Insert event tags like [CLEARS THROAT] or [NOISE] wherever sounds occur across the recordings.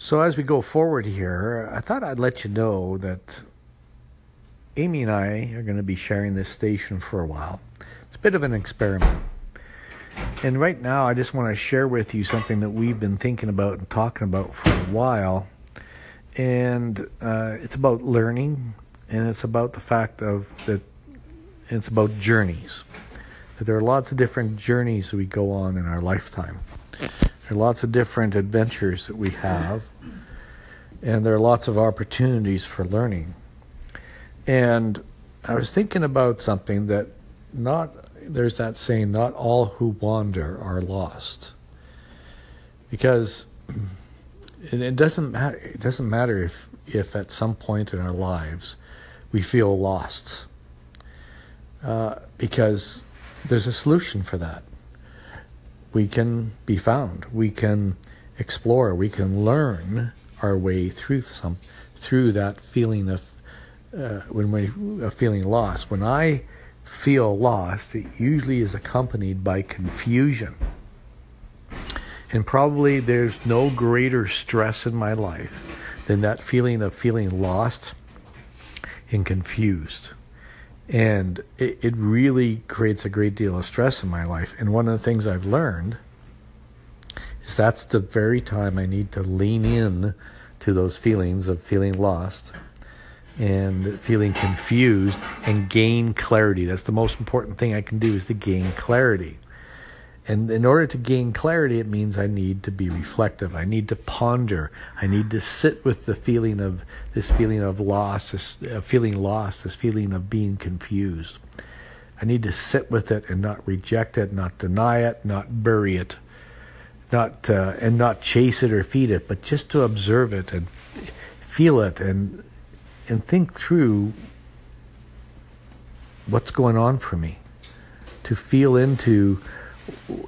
So, as we go forward here, I thought I'd let you know that Amy and I are going to be sharing this station for a while. It's a bit of an experiment. And right now, I just want to share with you something that we've been thinking about and talking about for a while. And uh, it's about learning, and it's about the fact of that it's about journeys. That there are lots of different journeys we go on in our lifetime. There are lots of different adventures that we have, and there are lots of opportunities for learning. And I was thinking about something that not there's that saying, not all who wander are lost. Because it doesn't matter it doesn't matter if if at some point in our lives we feel lost. Uh, because there's a solution for that we can be found. We can explore. We can learn our way through some through that feeling of uh, when we are feeling lost. When I feel lost, it usually is accompanied by confusion. And probably there's no greater stress in my life than that feeling of feeling lost and confused and it, it really creates a great deal of stress in my life. And one of the things I've learned is that's the very time I need to lean in to those feelings of feeling lost and feeling confused and gain clarity. That's the most important thing I can do is to gain clarity. And in order to gain clarity, it means I need to be reflective. I need to ponder. I need to sit with the feeling of this feeling of loss, this uh, feeling lost, this feeling of being confused. I need to sit with it and not reject it, not deny it, not bury it, not uh, and not chase it or feed it, but just to observe it and feel it and and think through what's going on for me. To feel into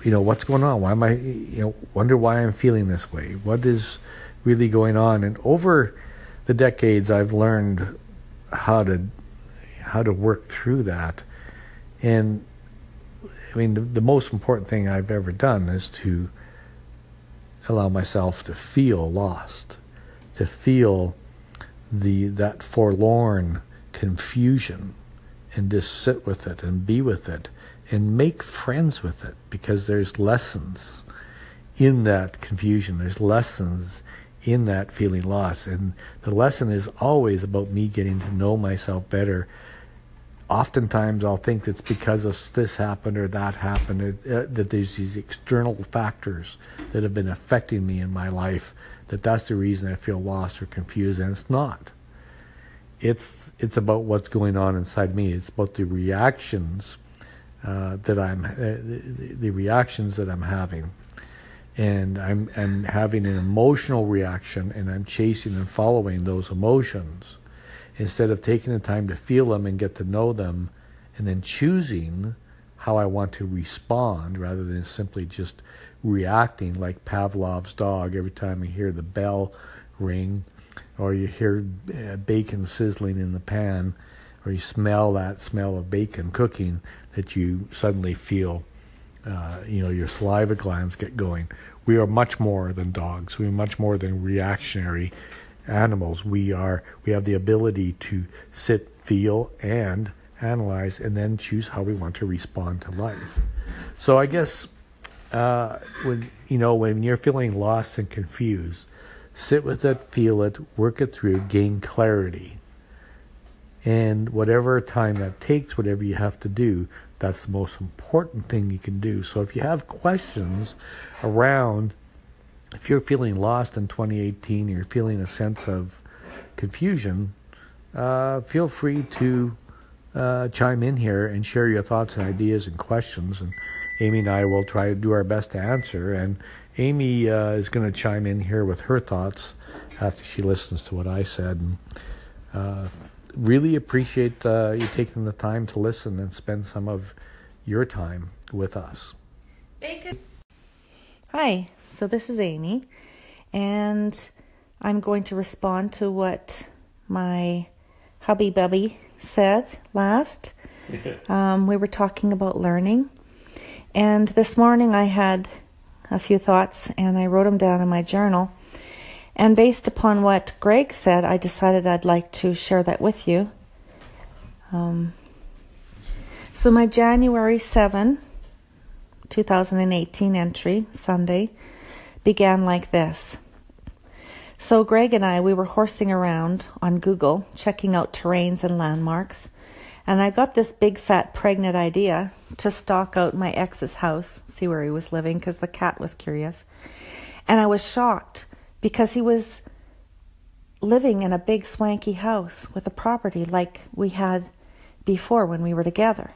you know what's going on? Why am i you know wonder why i'm feeling this way? What is really going on? And over the decades i've learned how to how to work through that. And i mean the, the most important thing i've ever done is to allow myself to feel lost to feel the that forlorn confusion and just sit with it and be with it and make friends with it because there's lessons in that confusion. There's lessons in that feeling lost. And the lesson is always about me getting to know myself better. Oftentimes, I'll think it's because of this happened or that happened, or, uh, that there's these external factors that have been affecting me in my life, that that's the reason I feel lost or confused. And it's not. It's, it's about what's going on inside me. It's about the reactions uh, that I'm, uh, the, the, reactions that I'm having. And I'm, I'm having an emotional reaction and I'm chasing and following those emotions instead of taking the time to feel them and get to know them and then choosing how I want to respond rather than simply just reacting like Pavlov's dog every time you hear the bell ring or you hear uh, bacon sizzling in the pan or you smell that smell of bacon cooking that you suddenly feel, uh, you know, your saliva glands get going. We are much more than dogs. We are much more than reactionary animals. We are. We have the ability to sit, feel, and analyze, and then choose how we want to respond to life. So I guess uh, when you know when you're feeling lost and confused, sit with it, feel it, work it through, gain clarity and whatever time that takes, whatever you have to do, that's the most important thing you can do. So if you have questions around, if you're feeling lost in 2018, you're feeling a sense of confusion, uh, feel free to uh, chime in here and share your thoughts and ideas and questions. And Amy and I will try to do our best to answer. And Amy uh, is going to chime in here with her thoughts after she listens to what I said. And, uh, really appreciate uh, you taking the time to listen and spend some of your time with us. Hi, so this is Amy, and I'm going to respond to what my hubby bubby said last. [LAUGHS] um, we were talking about learning, and this morning I had a few thoughts and I wrote them down in my journal. And based upon what Greg said, I decided I'd like to share that with you. Um, so, my January 7, 2018 entry, Sunday, began like this. So, Greg and I, we were horsing around on Google, checking out terrains and landmarks, and I got this big fat pregnant idea to stalk out my ex's house, see where he was living, because the cat was curious. And I was shocked because he was living in a big swanky house with a property like we had before when we were together.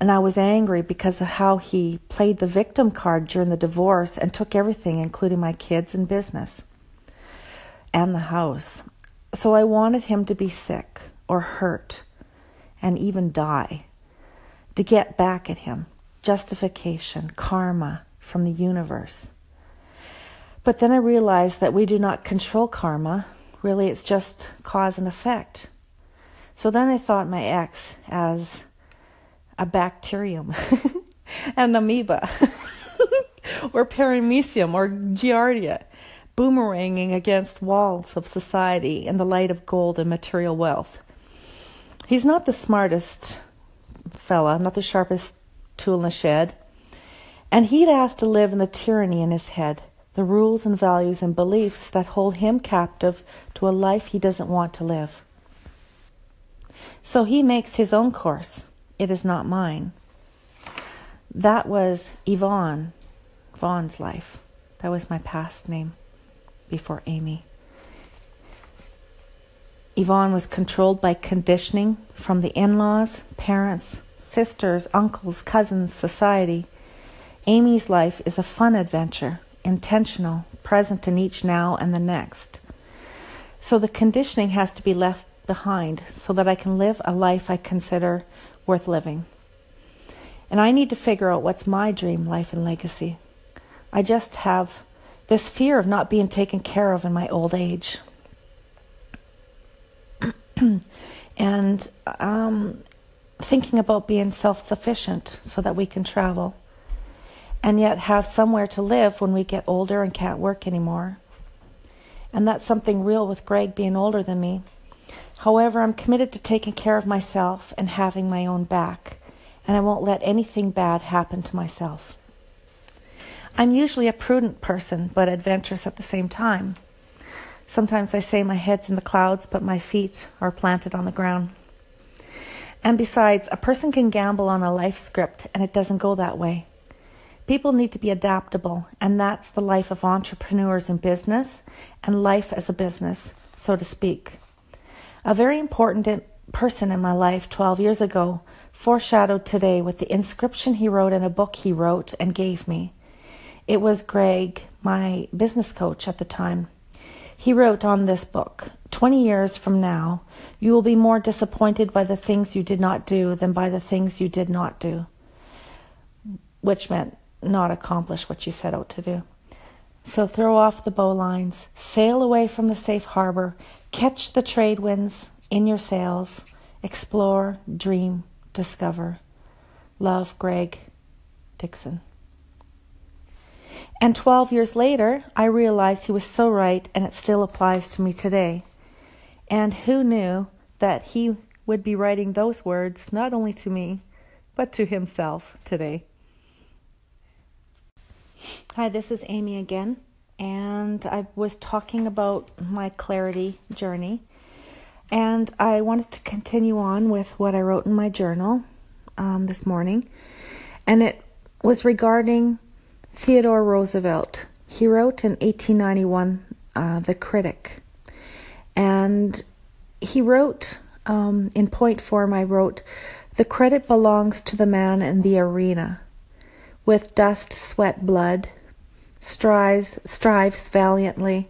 And I was angry because of how he played the victim card during the divorce and took everything, including my kids and business and the house. So I wanted him to be sick or hurt and even die to get back at him. Justification, karma from the universe. But then I realized that we do not control karma. Really, it's just cause and effect. So then I thought my ex as a bacterium, [LAUGHS] an amoeba, [LAUGHS] or paramecium, or giardia, boomeranging against walls of society in the light of gold and material wealth. He's not the smartest fella, not the sharpest tool in the shed, and he'd asked to live in the tyranny in his head, the rules and values and beliefs that hold him captive to a life he doesn't want to live. So he makes his own course. It is not mine. That was Yvonne, Vaughn's life. That was my past name before Amy. Yvonne was controlled by conditioning from the in laws, parents, sisters, uncles, cousins, society. Amy's life is a fun adventure, intentional, present in each now and the next. So the conditioning has to be left behind so that I can live a life I consider worth living. And I need to figure out what's my dream life and legacy. I just have this fear of not being taken care of in my old age. [CLEARS THROAT] and um, thinking about being self sufficient so that we can travel and yet have somewhere to live when we get older and can't work anymore. And that's something real with Greg being older than me. However, I'm committed to taking care of myself and having my own back, and I won't let anything bad happen to myself. I'm usually a prudent person, but adventurous at the same time. Sometimes I say my head's in the clouds, but my feet are planted on the ground. And besides, a person can gamble on a life script, and it doesn't go that way. People need to be adaptable, and that's the life of entrepreneurs in business and life as a business, so to speak. A very important person in my life 12 years ago foreshadowed today with the inscription he wrote in a book he wrote and gave me. It was Greg, my business coach at the time. He wrote on this book 20 years from now, you will be more disappointed by the things you did not do than by the things you did not do, which meant not accomplish what you set out to do. So throw off the bowlines, sail away from the safe harbor, catch the trade winds in your sails, explore, dream, discover. Love, Greg Dixon. And 12 years later, I realized he was so right, and it still applies to me today. And who knew that he would be writing those words not only to me, but to himself today? Hi, this is Amy again, and I was talking about my clarity journey, and I wanted to continue on with what I wrote in my journal um, this morning, and it was regarding Theodore Roosevelt. He wrote in 1891 uh, The Critic, and he wrote um, in point form, I wrote, The credit belongs to the man in the arena with dust, sweat, blood, strives, strives valiantly,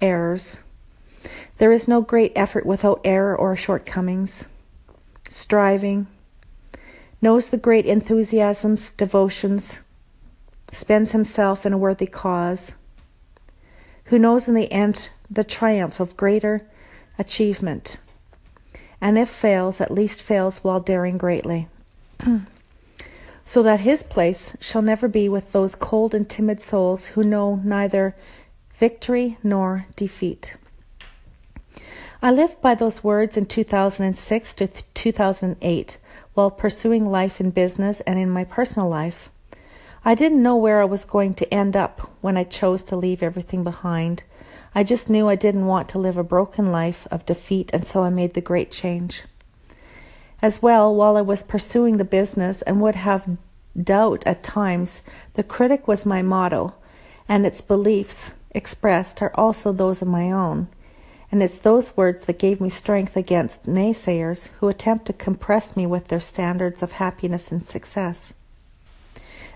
errors. There is no great effort without error or shortcomings. Striving, knows the great enthusiasms, devotions, spends himself in a worthy cause, who knows in the end the triumph of greater achievement, and if fails, at least fails while daring greatly. [CLEARS THROAT] so that his place shall never be with those cold and timid souls who know neither victory nor defeat. I lived by those words in 2006 to 2008 while pursuing life in business and in my personal life. I didn't know where I was going to end up when I chose to leave everything behind. I just knew I didn't want to live a broken life of defeat, and so I made the great change. As well, while I was pursuing the business and would have doubt at times, the critic was my motto, and its beliefs expressed are also those of my own. And it's those words that gave me strength against naysayers who attempt to compress me with their standards of happiness and success.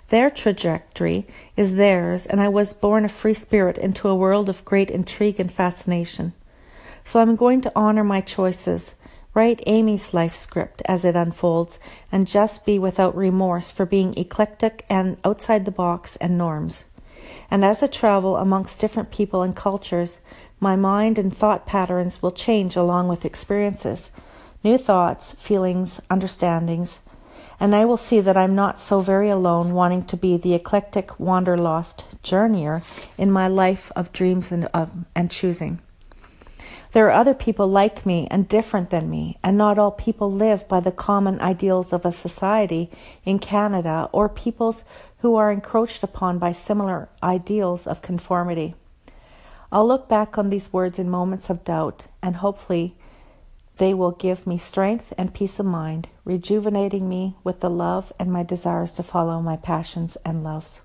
Their trajectory is theirs, and I was born a free spirit into a world of great intrigue and fascination. So I'm going to honor my choices, write Amy's life script as it unfolds, and just be without remorse for being eclectic and outside the box and norms. And as I travel amongst different people and cultures, my mind and thought patterns will change along with experiences, new thoughts, feelings, understandings, and I will see that I'm not so very alone wanting to be the eclectic wanderlost journeyer in my life of dreams and, of, and choosing. There are other people like me and different than me, and not all people live by the common ideals of a society in Canada or peoples who are encroached upon by similar ideals of conformity. I'll look back on these words in moments of doubt, and hopefully they will give me strength and peace of mind, rejuvenating me with the love and my desires to follow my passions and loves.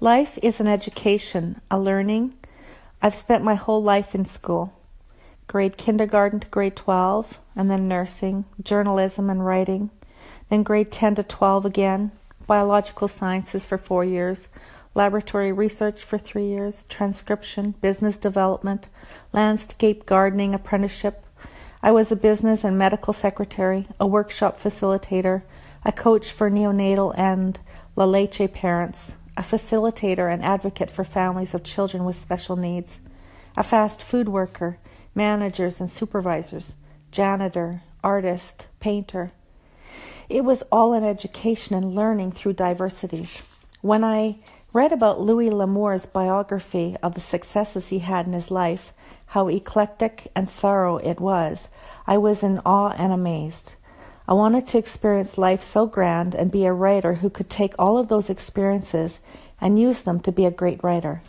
Life is an education, a learning. I've spent my whole life in school. Grade kindergarten to grade 12, and then nursing, journalism, and writing, then grade 10 to 12 again, biological sciences for four years, laboratory research for three years, transcription, business development, landscape gardening apprenticeship. I was a business and medical secretary, a workshop facilitator, a coach for neonatal and La Leche parents, a facilitator and advocate for families of children with special needs, a fast food worker, managers and supervisors, janitor, artist, painter. It was all an education and learning through diversities. When I read about Louis L'Amour's biography of the successes he had in his life, how eclectic and thorough it was, I was in awe and amazed. I wanted to experience life so grand and be a writer who could take all of those experiences and use them to be a great writer.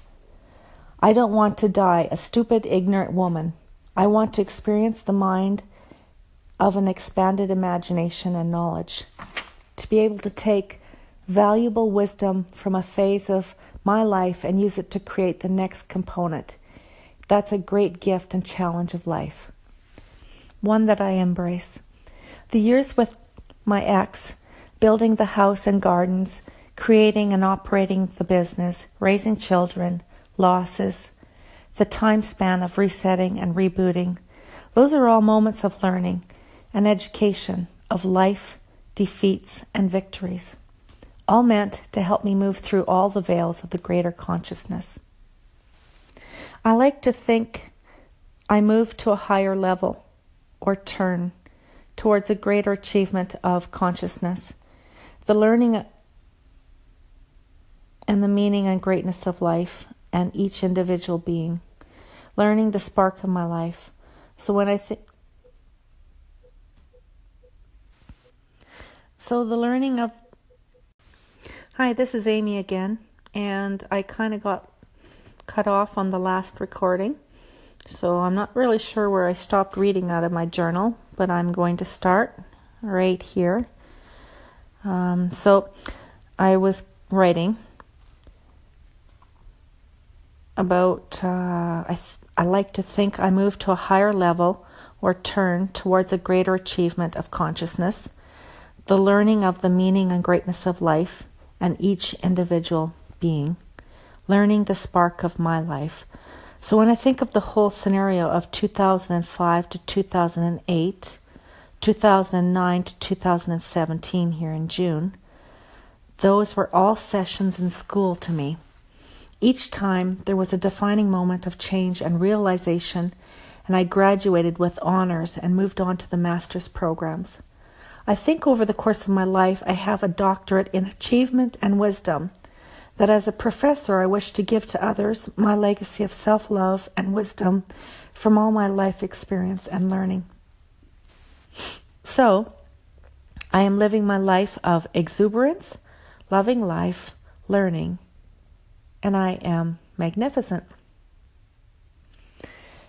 I don't want to die a stupid, ignorant woman. I want to experience the mind of an expanded imagination and knowledge, to be able to take valuable wisdom from a phase of my life and use it to create the next component. That's a great gift and challenge of life, one that I embrace. The years with my ex, building the house and gardens, creating and operating the business, raising children, losses, the time span of resetting and rebooting, those are all moments of learning and education of life, defeats, and victories all meant to help me move through all the veils of the greater consciousness. I like to think I move to a higher level or turn towards a greater achievement of consciousness. The learning and the meaning and greatness of life and each individual being. Learning the spark of my life. So when I think so the learning of Hi, this is Amy again, and I kind of got cut off on the last recording, so I'm not really sure where I stopped reading out of my journal, but I'm going to start right here. Um, so I was writing about uh, I, th- I like to think I move to a higher level or turn towards a greater achievement of consciousness, the learning of the meaning and greatness of life and each individual being, learning the spark of my life. So when I think of the whole scenario of 2005 to 2008, 2009 to 2017 here in June, those were all sessions in school to me. Each time there was a defining moment of change and realization, and I graduated with honors and moved on to the master's programs. I think over the course of my life, I have a doctorate in achievement and wisdom. That as a professor I wish to give to others my legacy of self love and wisdom from all my life experience and learning. So, I am living my life of exuberance, loving life, learning, and I am magnificent.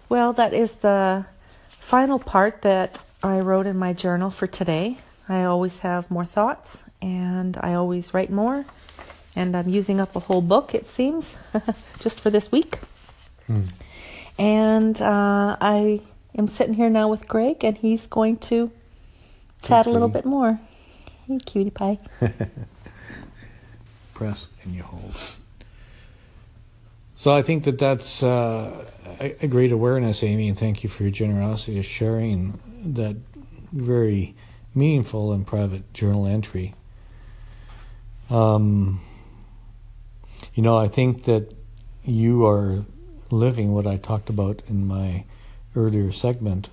Well, that is the final part that I wrote in my journal for today. I always have more thoughts and I always write more. And I'm using up a whole book, it seems, [LAUGHS] just for this week. Hmm. And uh, I am sitting here now with Greg, and he's going to chat a little bit more. Hey, cutie pie. [LAUGHS] Press and you hold. So I think that that's uh, a great awareness, Amy, and thank you for your generosity of sharing that very meaningful and private journal entry. Um, you know, I think that you are living what I talked about in my earlier segment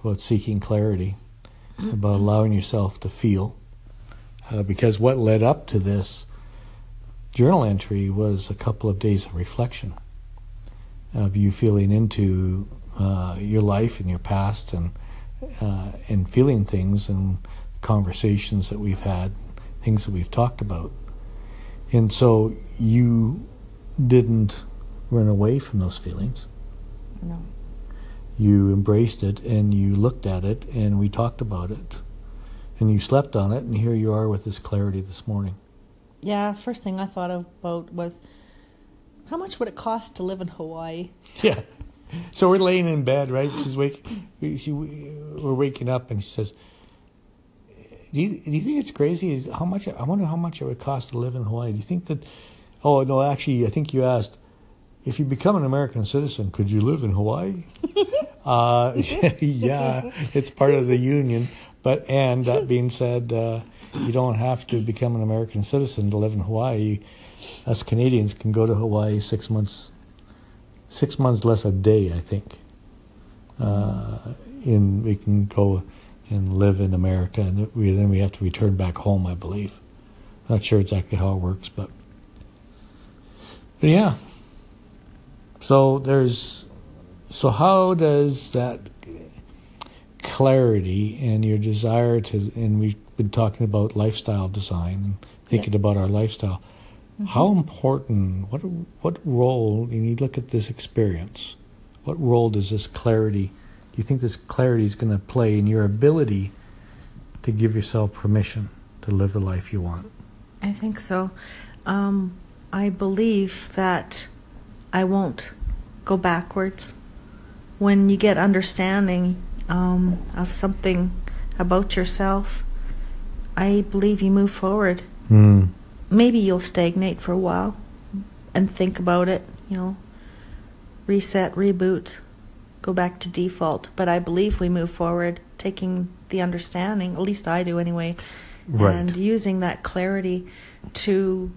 about seeking clarity, about allowing yourself to feel. Uh, because what led up to this journal entry was a couple of days of reflection of you feeling into uh, your life and your past and uh, and feeling things and conversations that we've had, things that we've talked about. And so you didn't run away from those feelings. No. You embraced it and you looked at it and we talked about it. And you slept on it and here you are with this clarity this morning. Yeah, first thing I thought about was how much would it cost to live in Hawaii? [LAUGHS] Yeah. So we're laying in bed, right? She's wake, she, we're waking up, and she says, do you, do you think it's crazy? How much? I wonder how much it would cost to live in Hawaii. Do you think that? Oh no, actually, I think you asked if you become an American citizen, could you live in Hawaii? [LAUGHS] uh, [LAUGHS] yeah, it's part of the union. But and that being said, uh, you don't have to become an American citizen to live in Hawaii. Us Canadians can go to Hawaii six months, six months less a day, I think. Uh, in we can go and live in America, and we, then we have to return back home, I believe. Not sure exactly how it works, but but yeah. So there's so how does that clarity and your desire to and we've been talking about lifestyle design and thinking yeah. about our lifestyle. Mm-hmm. How important? What what role? And you look at this experience. What role does this clarity? Do you think this clarity is going to play in your ability to give yourself permission to live the life you want? I think so. Um, I believe that I won't go backwards. When you get understanding um, of something about yourself, I believe you move forward. Mm. Maybe you'll stagnate for a while and think about it, you know, reset, reboot, go back to default. But I believe we move forward, taking the understanding, at least I do anyway, right. and using that clarity to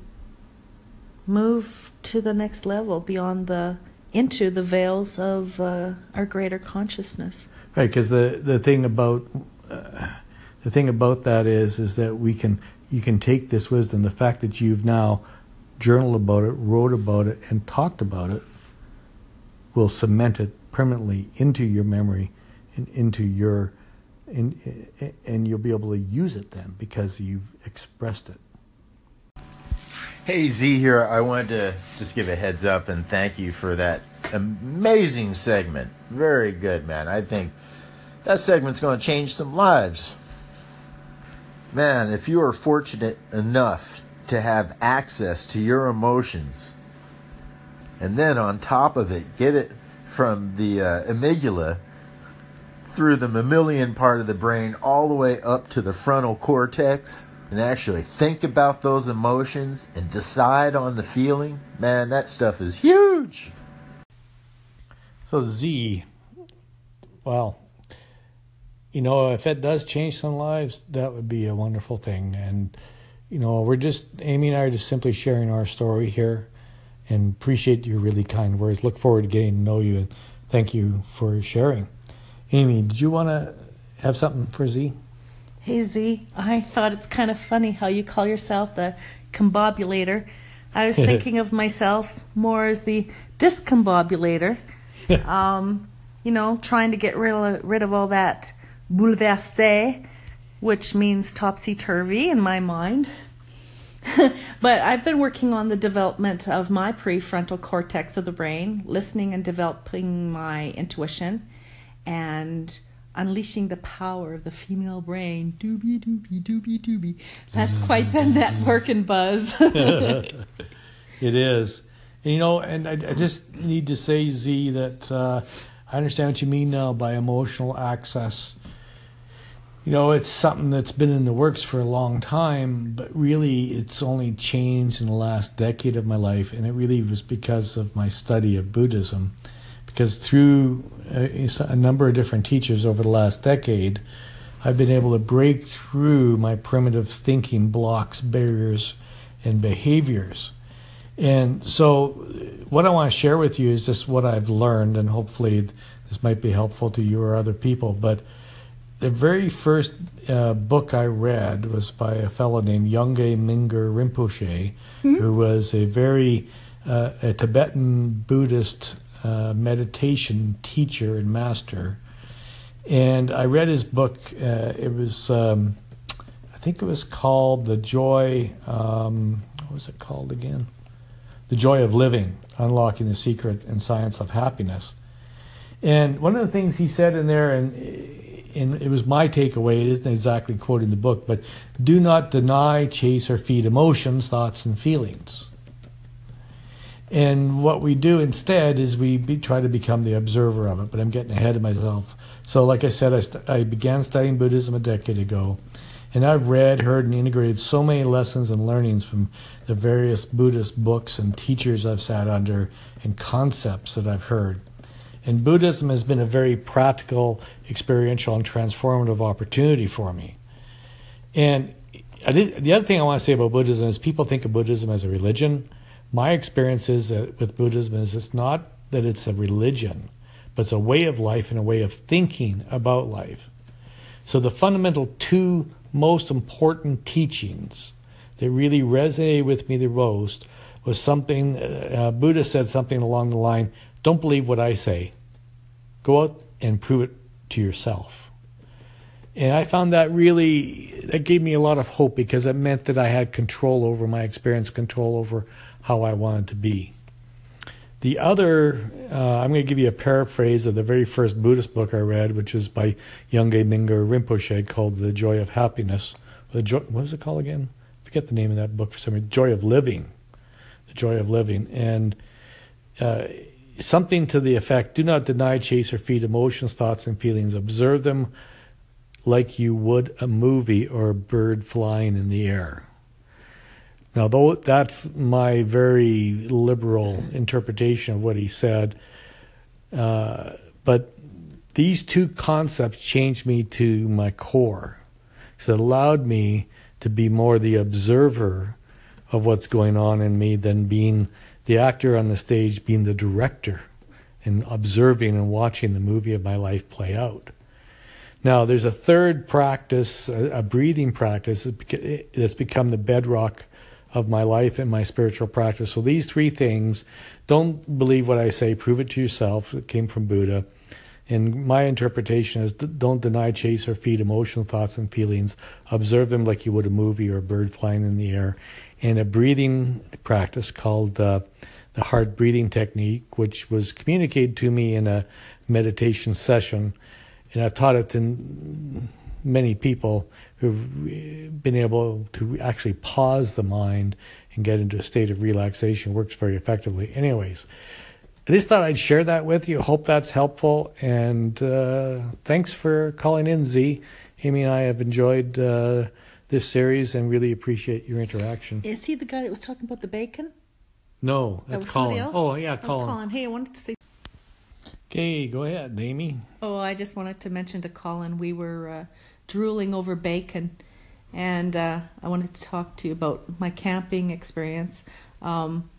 move to the next level beyond the into the veils of uh, our greater consciousness. Right, because the the thing about uh, the thing about that is is that we can you can take this wisdom, the fact that you've now journaled about it, wrote about it, and talked about it, will cement it permanently into your memory and into your in, and you'll be able to use it then because you've expressed it. Hey Z here. I wanted to just give a heads up and thank you for that amazing segment. Very good, man. I think that segment's going to change some lives. Man, if you are fortunate enough to have access to your emotions and then on top of it get it from the uh, amygdala through the mammalian part of the brain all the way up to the frontal cortex and actually think about those emotions and decide on the feeling, man, that stuff is huge. So, Z, well, you know, if it does change some lives, that would be a wonderful thing. And, you know, we're just, Amy and I are just simply sharing our story here and appreciate your really kind words. Look forward to getting to know you and thank you for sharing. Amy, did you want to have something for Z? Hey Z, I thought it's kind of funny how you call yourself the combobulator. I was [LAUGHS] thinking of myself more as the discombobulator. [LAUGHS] um, you know, trying to get rid of, rid of all that bouleversé, which means topsy turvy in my mind. [LAUGHS] but I've been working on the development of my prefrontal cortex of the brain, listening and developing my intuition, and unleashing the power of the female brain. Doobie doobie doobie doobie. That's quite been that [LAUGHS] and buzz. [LAUGHS] it is. And, you know, and I, I, just need to say, Z, that uh, I understand what you mean now by emotional access you know, it's something that's been in the works for a long time, but really it's only changed in the last decade of my life, and it really was because of my study of Buddhism. Because through a, a number of different teachers over the last decade, I've been able to break through my primitive thinking blocks, barriers, and behaviors. And so, uh, what I want to share with you is just what I've learned, and hopefully, this might be helpful to you or other people. But the very first uh, book I read was by a fellow named Yongey Mingyur Rinpoche, mm-hmm. who was a very uh, a Tibetan Buddhist uh, meditation teacher and master. And I read his book. Uh, it was, um, I think it was called The Joy. Um, what was it called again? The Joy of Living: Unlocking the Secret and Science of Happiness. And one of the things he said in there, and and it was my takeaway, it isn't exactly quoting the book, but do not deny, chase, or feed emotions, thoughts, and feelings. And what we do instead is we be, try to become the observer of it, but I'm getting ahead of myself. So, like I said, I, st- I began studying Buddhism a decade ago, and I've read, heard, and integrated so many lessons and learnings from the various Buddhist books and teachers I've sat under and concepts that I've heard. And Buddhism has been a very practical, experiential, and transformative opportunity for me. And did, the other thing I want to say about Buddhism is people think of Buddhism as a religion. My experience is that with Buddhism is it's not that it's a religion, but it's a way of life and a way of thinking about life. So the fundamental two most important teachings that really resonated with me the most was something uh, Buddha said something along the line, don't believe what I say, Go out and prove it to yourself. And I found that really, that gave me a lot of hope because it meant that I had control over my experience, control over how I wanted to be. The other, uh, I'm going to give you a paraphrase of the very first Buddhist book I read, which is by Yongey Mingyur Rinpoche called The Joy of Happiness. The joy, what was it called again? I forget the name of that book for some reason. Joy of Living. The Joy of Living. And uh, something to the effect do not deny, chase, or feed emotions, thoughts, and feelings. Observe them like you would a movie or a bird flying in the air. Now, though that's my very liberal interpretation of what he said, uh, but these two concepts changed me to my core. So it allowed me to be more the observer of what's going on in me than being the actor on the stage being the director and observing and watching the movie of my life play out. Now, there's a third practice, a, breathing practice that's become the bedrock of my life and my spiritual practice. So, these three things don't believe what I say, prove it to yourself. It came from Buddha. And my interpretation is don't deny, chase, or feed emotional thoughts and feelings. Observe them like you would a movie or a bird flying in the air in a breathing practice called uh, the heart breathing technique, which was communicated to me in a meditation session. And I've taught it to many people who've been able to actually pause the mind and get into a state of relaxation. It works very effectively. Anyways, I just thought I'd share that with you. Hope that's helpful. And uh, thanks for calling in, Z. Amy and I have enjoyed. Uh, this series and really appreciate your interaction. Is he the guy that was talking about the bacon? No, that's that Colin. Else? Oh, yeah, Colin. Colin. Hey, I wanted to say. Okay, go ahead, Amy. Oh, I just wanted to mention to Colin we were uh, drooling over bacon, and uh, I wanted to talk to you about my camping experience. Um,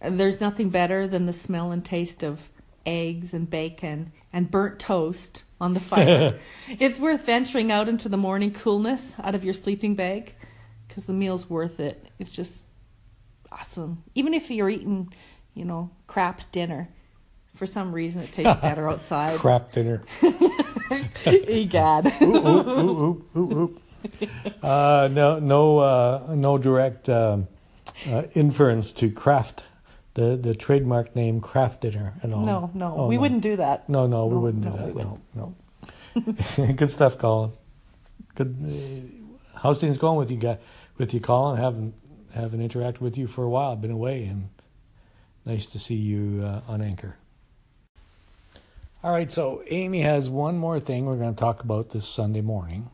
there's nothing better than the smell and taste of eggs and bacon and burnt toast on the fire. [LAUGHS] it's worth venturing out into the morning coolness out of your sleeping bag because the meal's worth it. It's just, awesome. Even if you're eating, you know, crap dinner, for some reason it tastes better [LAUGHS] outside. Crap dinner. [LAUGHS] Egad. ooh, ooh, ooh, ooh, ooh. Uh, no, no, uh, no direct um, uh, inference to Kraft the the trademark name Kraft Dinner at all. No, no, Oh, we wouldn't do that. No, no, we No, wouldn't no, do we that. wouldn't. No, no. [LAUGHS] Good stuff, Colin. Good. Uh, how's things going with you, guy? With you, Colin? Haven't haven't interacted with you for a while. I've been away, and nice to see you uh, on Anchor. All right, so Amy has one more thing we're going to talk about this Sunday morning.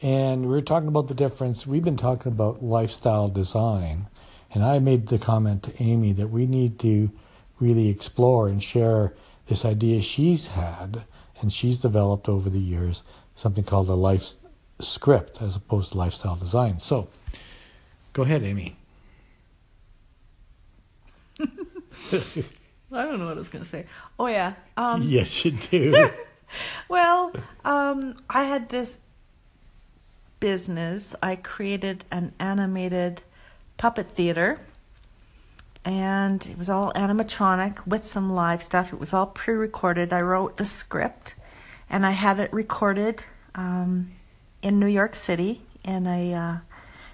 And we're talking about the difference. We've been talking about lifestyle design. And I made the comment to Amy that we need to really explore and share this idea she's had and she's developed over the years, something called a life script as opposed to lifestyle design. So go ahead, Amy. [LAUGHS] I don't know what I was going to say. Oh, yeah. Um, [LAUGHS] yes, you do. [LAUGHS] Well, um, I had this business. I created an animated puppet theater, and it was all animatronic with some live stuff. It was all pre recorded. I wrote the script, and I had it recorded um, in New York City in a uh,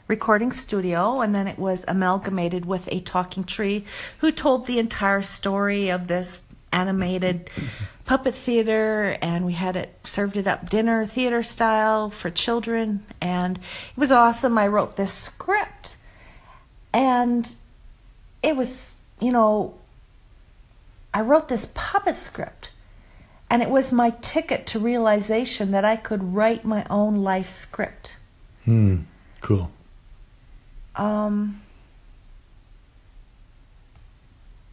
recording studio, and then it was amalgamated with a talking tree who told the entire story of this animated puppet theater and we had it served it up dinner theater style for children and it was awesome i wrote this script and it was you know i wrote this puppet script and it was my ticket to realization that i could write my own life script hmm. Cool. um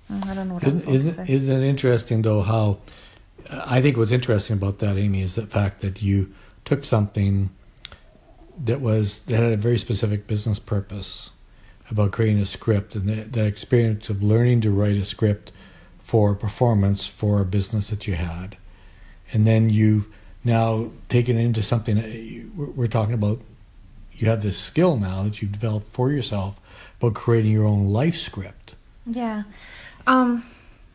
I don't know isn't supposed isn't, to say. isn't it interesting though how I think what's interesting about that, Amy, is the fact that you took something that was that had a very specific business purpose about creating a script and that, that experience of learning to write a script for performance for a business that you had, and then you now taken it into something that you, we're, talking about. You have this skill now that you've developed for yourself about creating your own life script. Yeah. Um,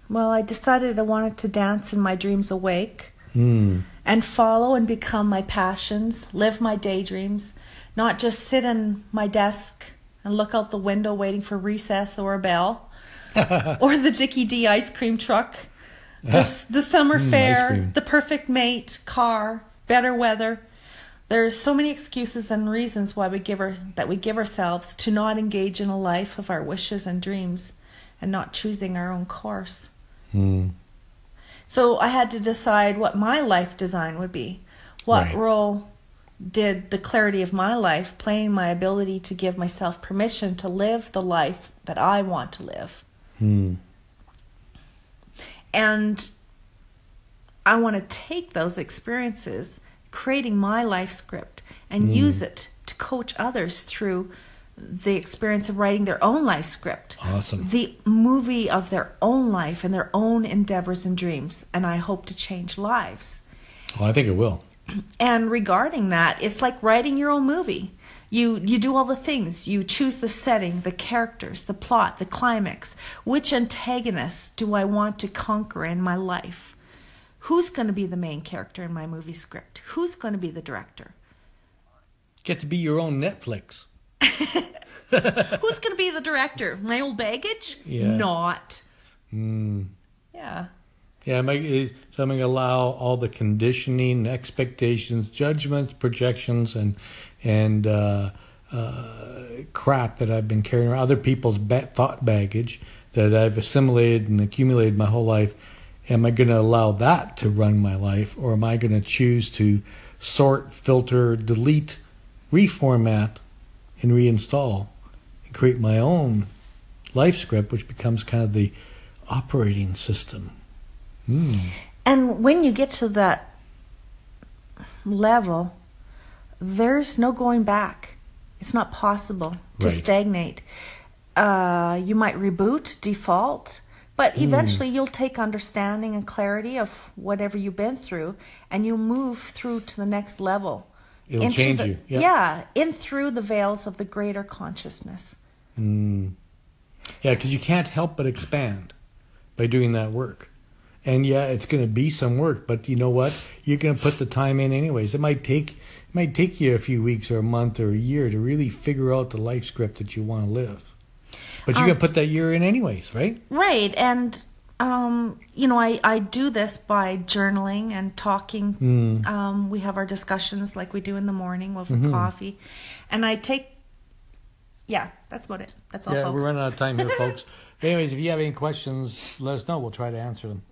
well, I decided I wanted to dance in my dreams awake Hmm. and follow and become my passions, live my daydreams, not just sit in my desk and look out the window waiting for recess or a bell [LAUGHS] or the Dickie Dee ice cream truck, the, [LAUGHS] the summer Mm, fair, the perfect mate, car, better weather. There's so many excuses and reasons why we give our, that we give ourselves to not engage in a life of our wishes and dreams and not choosing our own course. Hmm. So I had to decide what my life design would be. What Right. role did the clarity of my life play in my ability to give myself permission to live the life that I want to live? Hmm. And I want to take those experiences, creating my life script, and use it to coach others through the experience of writing their own life script. Awesome. The movie of their own life and their own endeavors and dreams. And I hope to change lives. Oh, I think it will. And regarding that, it's like writing your own movie. You you do all the things. You choose the setting, the characters, the plot, the climax. Which antagonists do I want to conquer in my life? Who's going to be the main character in my movie script? Who's going to be the director? Get to be your own Netflix. [LAUGHS] Who's going to be the director? My old baggage? Yeah. Not. Mm. Yeah. Yeah, make something allow all the conditioning, expectations, judgments, projections, and and uh, uh, crap that I've been carrying around, other people's ba- thought baggage that I've assimilated and accumulated my whole life. Am I going to allow that to run my life, or am I going to choose to sort, filter, delete, reformat, and reinstall, and create my own life script, which becomes kind of the operating system? Hmm. And when you get to that level, there's no going back. It's not possible to Right. stagnate. Uh, you might reboot, default, but Hmm. eventually you'll take understanding and clarity of whatever you've been through, and you'll move through to the next level. It'll change the- you. Yeah. Yeah, in through the veils of the greater consciousness. Mm. Yeah, because you can't help but expand by doing that work. And yeah, it's going to be some work, but you know what? You're going to put the time in anyways. It might take it might take you a few weeks or a month or a year to really figure out the life script that you want to live. But you're Um, going to put that year in anyways, right? Right, and um, you know, I I do this by journaling and talking. Mm. Um, we have our discussions like we do in the morning over Mm-hmm. coffee, and I take. Yeah, that's about it. That's all, yeah, folks. we're running out of time here, [LAUGHS] folks. Anyways, if you have any questions, let us know. We'll try to answer them.